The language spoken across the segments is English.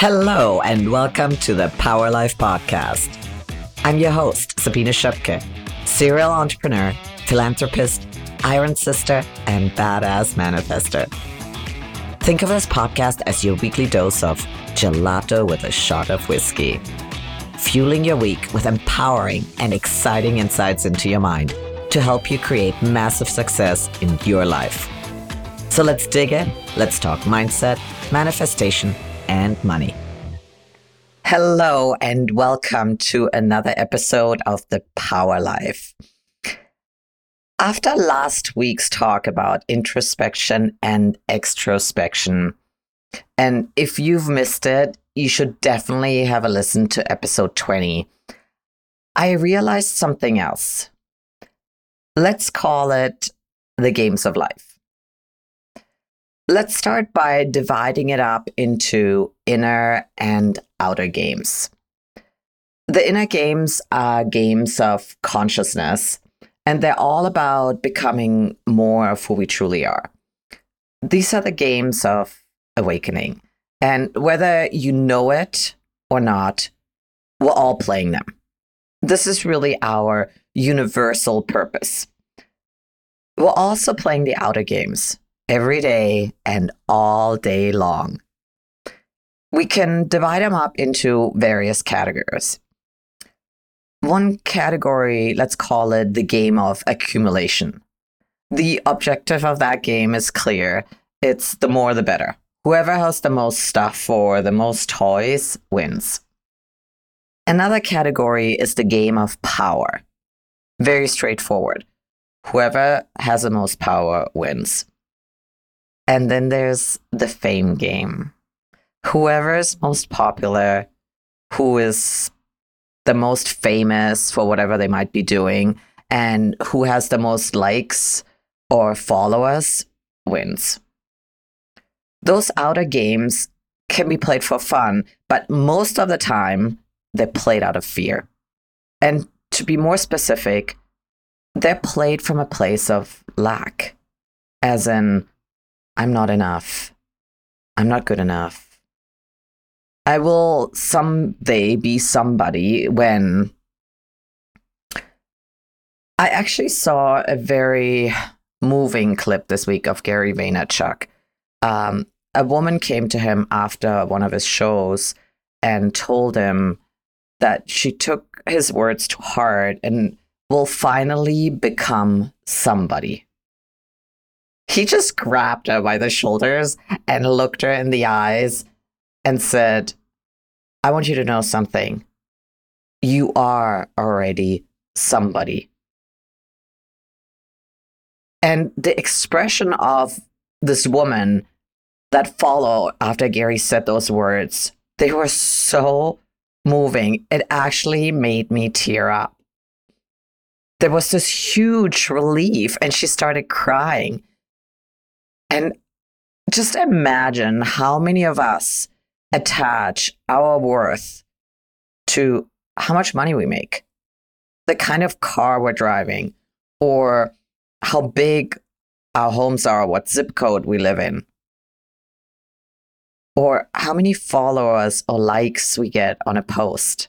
Hello, and welcome to the Power Life Podcast. I'm your host, Sabina Schöpke, serial entrepreneur, philanthropist, iron sister, and badass manifester. Think of this podcast as your weekly dose of gelato with a shot of whiskey, fueling your week with empowering and exciting insights into your mind to help you create massive success in your life. So let's dig in. Let's talk mindset, manifestation, and money. Hello, and welcome to another episode of The Power Life. After last week's talk about introspection and extrospection, and if you've missed it, you should definitely have a listen to episode 20. I realized something else. Let's call it the games of life. Let's start by dividing it up into inner and outer games. The inner games are games of consciousness, and they're all about becoming more of who we truly are. These are the games of awakening. And whether you know it or not, we're all playing them. This is really our universal purpose. We're also playing the outer games every day and all day long. We can divide them up into various categories. One category, let's call it the game of accumulation. The objective of that game is clear it's the more the better. Whoever has the most stuff or the most toys wins. Another category is the game of power. Very straightforward. Whoever has the most power wins. And then there's the fame game. Whoever is most popular, who is the most famous for whatever they might be doing, and who has the most likes or followers wins. Those outer games can be played for fun, but most of the time they're played out of fear. And to be more specific, they're played from a place of lack, as in, I'm not enough. I'm not good enough. I will someday be somebody when I actually saw a very moving clip this week of Gary Vaynerchuk. Um, a woman came to him after one of his shows and told him that she took his words to heart and will finally become somebody he just grabbed her by the shoulders and looked her in the eyes and said, I want you to know something. You are already somebody. And the expression of this woman that followed after Gary said those words, they were so moving. It actually made me tear up. There was this huge relief, and she started crying. And just imagine how many of us attach our worth to how much money we make, the kind of car we're driving, or how big our homes are, what zip code we live in, or how many followers or likes we get on a post.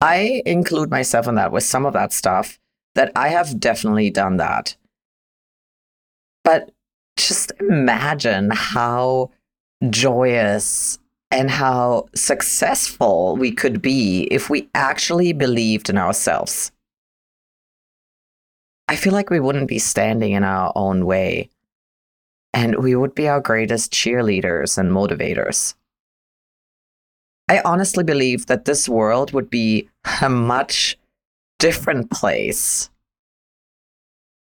I include myself in that with some of that stuff that I have definitely done that. But just imagine how joyous and how successful we could be if we actually believed in ourselves. I feel like we wouldn't be standing in our own way, and we would be our greatest cheerleaders and motivators. I honestly believe that this world would be a much different place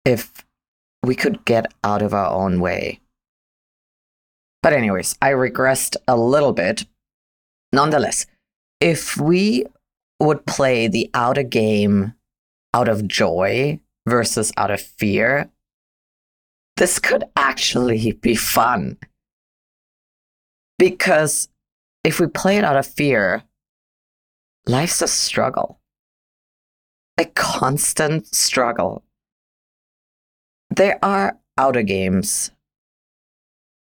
if we could get out of our own way. But, anyways, I regressed a little bit. Nonetheless, if we would play the outer game out of joy versus out of fear, this could actually be fun. Because if we play it out of fear, life's a struggle, a constant struggle. There are outer games.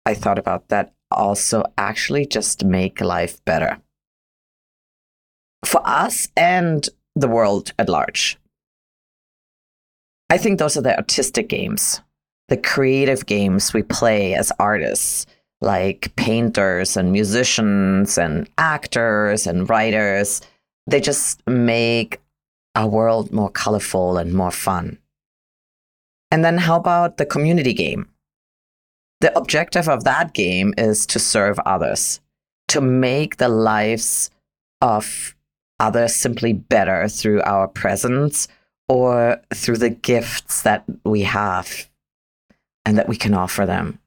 I thought about that also actually just make life better for us and the world at large. I think those are the artistic games, the creative games we play as artists, like painters and musicians and actors and writers. They just make our world more colorful and more fun. And then, how about the community game? The objective of that game is to serve others, to make the lives of others simply better through our presence or through the gifts that we have and that we can offer them.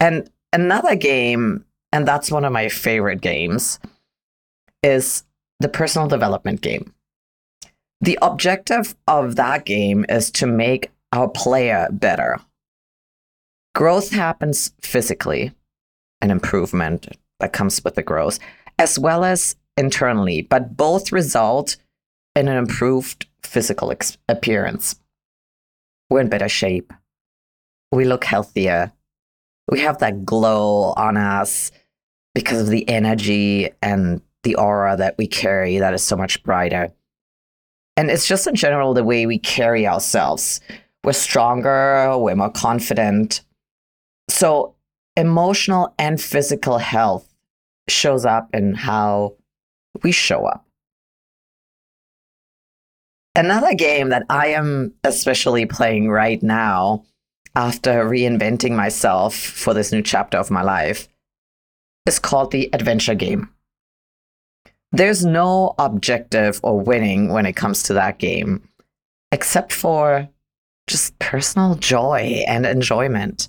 And another game, and that's one of my favorite games, is the personal development game. The objective of that game is to make our player better. Growth happens physically, an improvement that comes with the growth, as well as internally, but both result in an improved physical ex- appearance. We're in better shape. We look healthier. We have that glow on us because of the energy and the aura that we carry that is so much brighter. And it's just in general the way we carry ourselves. We're stronger, we're more confident. So, emotional and physical health shows up in how we show up. Another game that I am especially playing right now after reinventing myself for this new chapter of my life is called the adventure game. There's no objective or winning when it comes to that game, except for just personal joy and enjoyment.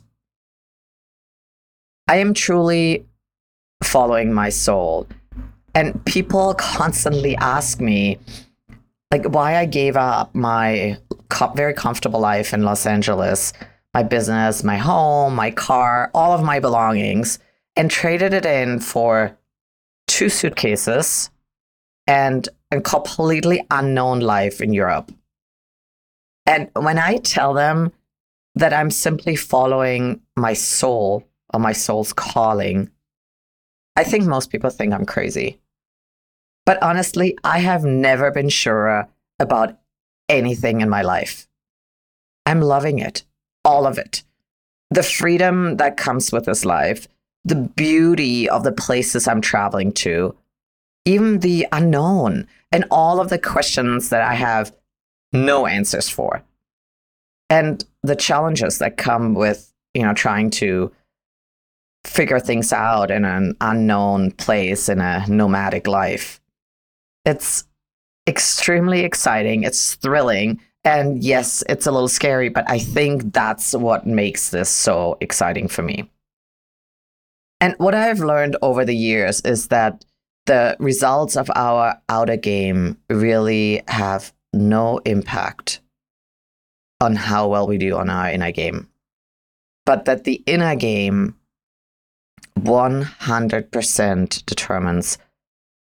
I am truly following my soul and people constantly ask me like why I gave up my co- very comfortable life in Los Angeles, my business, my home, my car, all of my belongings, and traded it in for two suitcases and a completely unknown life in Europe. And when I tell them that I'm simply following my soul or my soul's calling, I think most people think I'm crazy. But honestly, I have never been surer about anything in my life. I'm loving it, all of it. The freedom that comes with this life, the beauty of the places I'm traveling to, even the unknown, and all of the questions that I have no answers for. And the challenges that come with, you know, trying to figure things out in an unknown place in a nomadic life. It's extremely exciting, it's thrilling, and yes, it's a little scary, but I think that's what makes this so exciting for me. And what I've learned over the years is that the results of our outer game really have no impact on how well we do on our inner game. But that the inner game 100% determines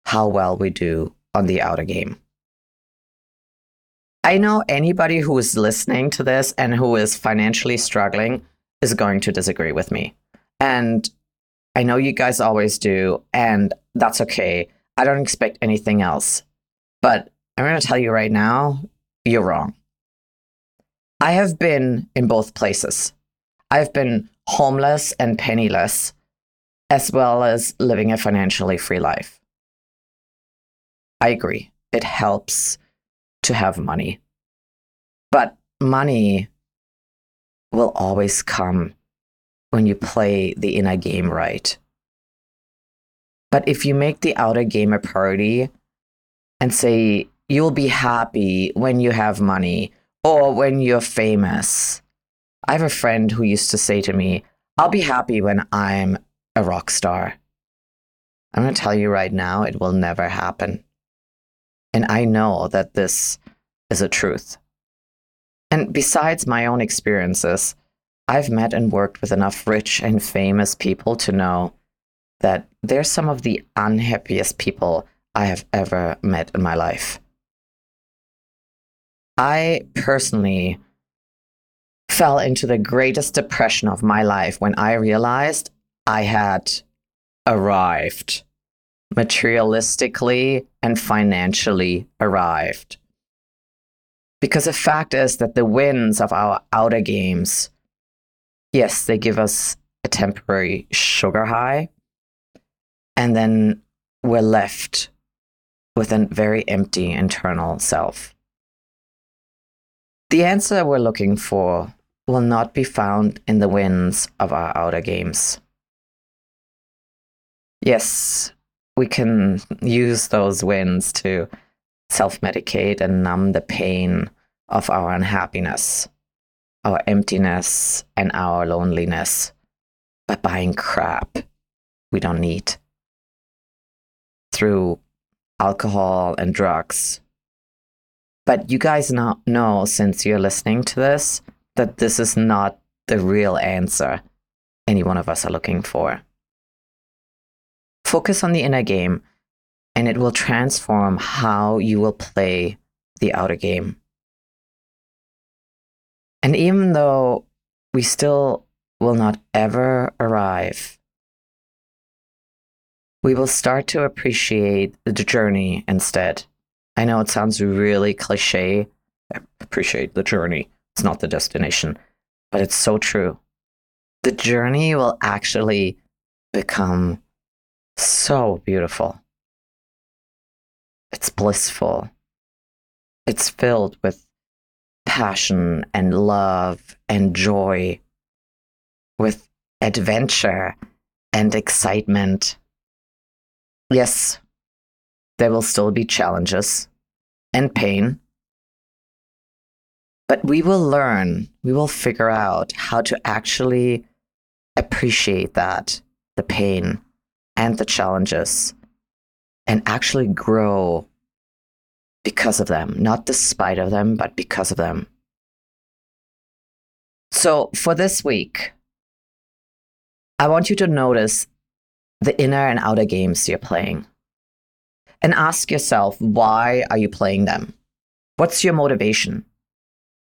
how well we do on the outer game. I know anybody who is listening to this and who is financially struggling is going to disagree with me. And I know you guys always do, and that's okay. I don't expect anything else. But I'm going to tell you right now, you're wrong. I have been in both places. I've been homeless and penniless as well as living a financially free life. I agree. It helps to have money. But money will always come when you play the inner game right. But if you make the outer game a priority and say you'll be happy when you have money or when you're famous, I have a friend who used to say to me, I'll be happy when I'm a rock star. I'm going to tell you right now, it will never happen. And I know that this is a truth. And besides my own experiences, I've met and worked with enough rich and famous people to know that they're some of the unhappiest people I have ever met in my life. I personally fell into the greatest depression of my life when I realized I had arrived, materialistically and financially arrived. Because the fact is that the wins of our outer games, yes, they give us a temporary sugar high. And then we're left with a very empty internal self. The answer we're looking for will not be found in the wins of our outer games. Yes, we can use those wins to self medicate and numb the pain of our unhappiness, our emptiness, and our loneliness by buying crap we don't need through alcohol and drugs. But you guys not know, since you're listening to this, that this is not the real answer any one of us are looking for. Focus on the inner game, and it will transform how you will play the outer game. And even though we still will not ever arrive, we will start to appreciate the journey instead. I know it sounds really cliche. Appreciate the journey. It's not the destination, but it's so true. The journey will actually become so beautiful. It's blissful. It's filled with passion and love and joy, with adventure and excitement. Yes, there will still be challenges and pain, but we will learn, we will figure out how to actually appreciate that, the pain and the challenges, and actually grow because of them, not despite of them, but because of them. So for this week, I want you to notice the inner and outer games you're playing. And ask yourself, why are you playing them? What's your motivation?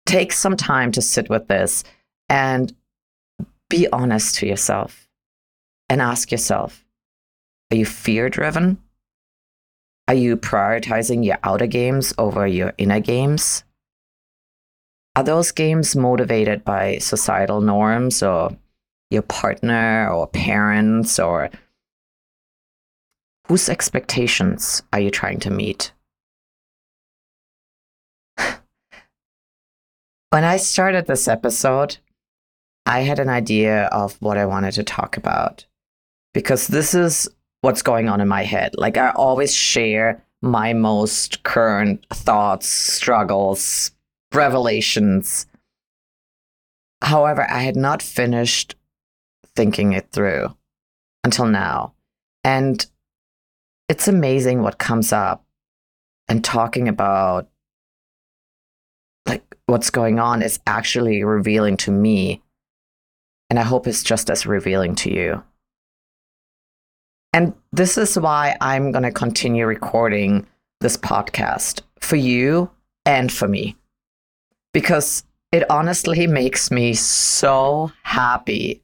Take some time to sit with this and be honest to yourself and ask yourself, are you fear driven? Are you prioritizing your outer games over your inner games? Are those games motivated by societal norms or your partner or parents or whose expectations are you trying to meet? when I started this episode, I had an idea of what I wanted to talk about because this is what's going on in my head. Like I always share my most current thoughts, struggles, revelations. However, I had not finished thinking it through until now. And it's amazing what comes up and talking about like what's going on is actually revealing to me. And I hope it's just as revealing to you. And this is why I'm going to continue recording this podcast for you and for me. Because it honestly makes me so happy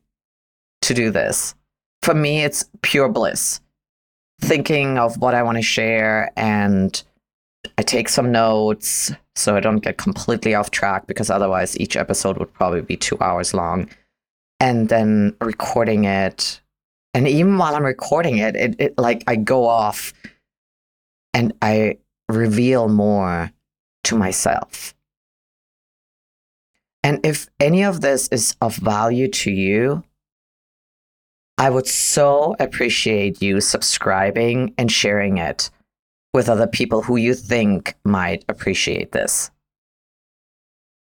to do this. For me, it's pure bliss. Thinking of what I want to share, and I take some notes so I don't get completely off track because otherwise, each episode would probably be two hours long. And then recording it and even while I'm recording it, it, it like I go off and I reveal more to myself. And if any of this is of value to you, I would so appreciate you subscribing and sharing it with other people who you think might appreciate this.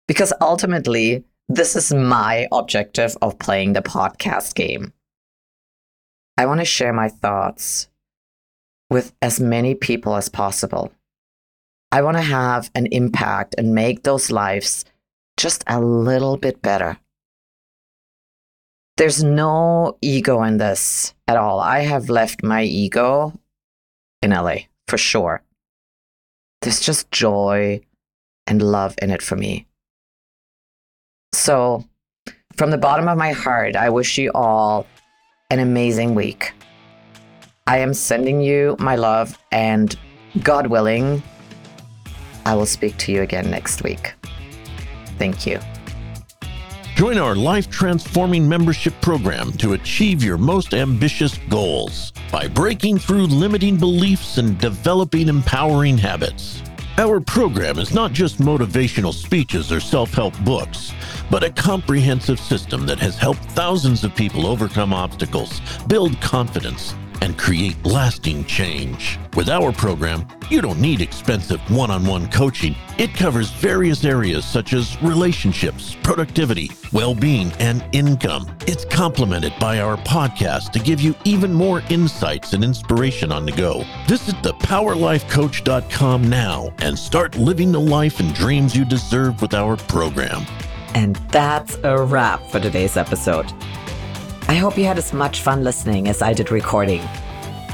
Because ultimately, this is my objective of playing the podcast game. I want to share my thoughts with as many people as possible. I want to have an impact and make those lives just a little bit better. There's no ego in this at all. I have left my ego in LA for sure. There's just joy and love in it for me. So, from the bottom of my heart, I wish you all an amazing week. I am sending you my love, and God willing, I will speak to you again next week. Thank you. Join our life transforming membership program to achieve your most ambitious goals by breaking through limiting beliefs and developing empowering habits. Our program is not just motivational speeches or self help books, but a comprehensive system that has helped thousands of people overcome obstacles, build confidence, and create lasting change. With our program, you don't need expensive one on one coaching. It covers various areas such as relationships, productivity, well being, and income. It's complemented by our podcast to give you even more insights and inspiration on the go. Visit thepowerlifecoach.com now and start living the life and dreams you deserve with our program. And that's a wrap for today's episode. I hope you had as much fun listening as I did recording.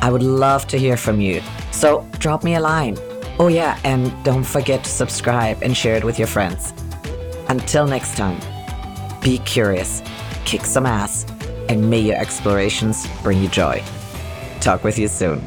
I would love to hear from you, so drop me a line. Oh, yeah, and don't forget to subscribe and share it with your friends. Until next time, be curious, kick some ass, and may your explorations bring you joy. Talk with you soon.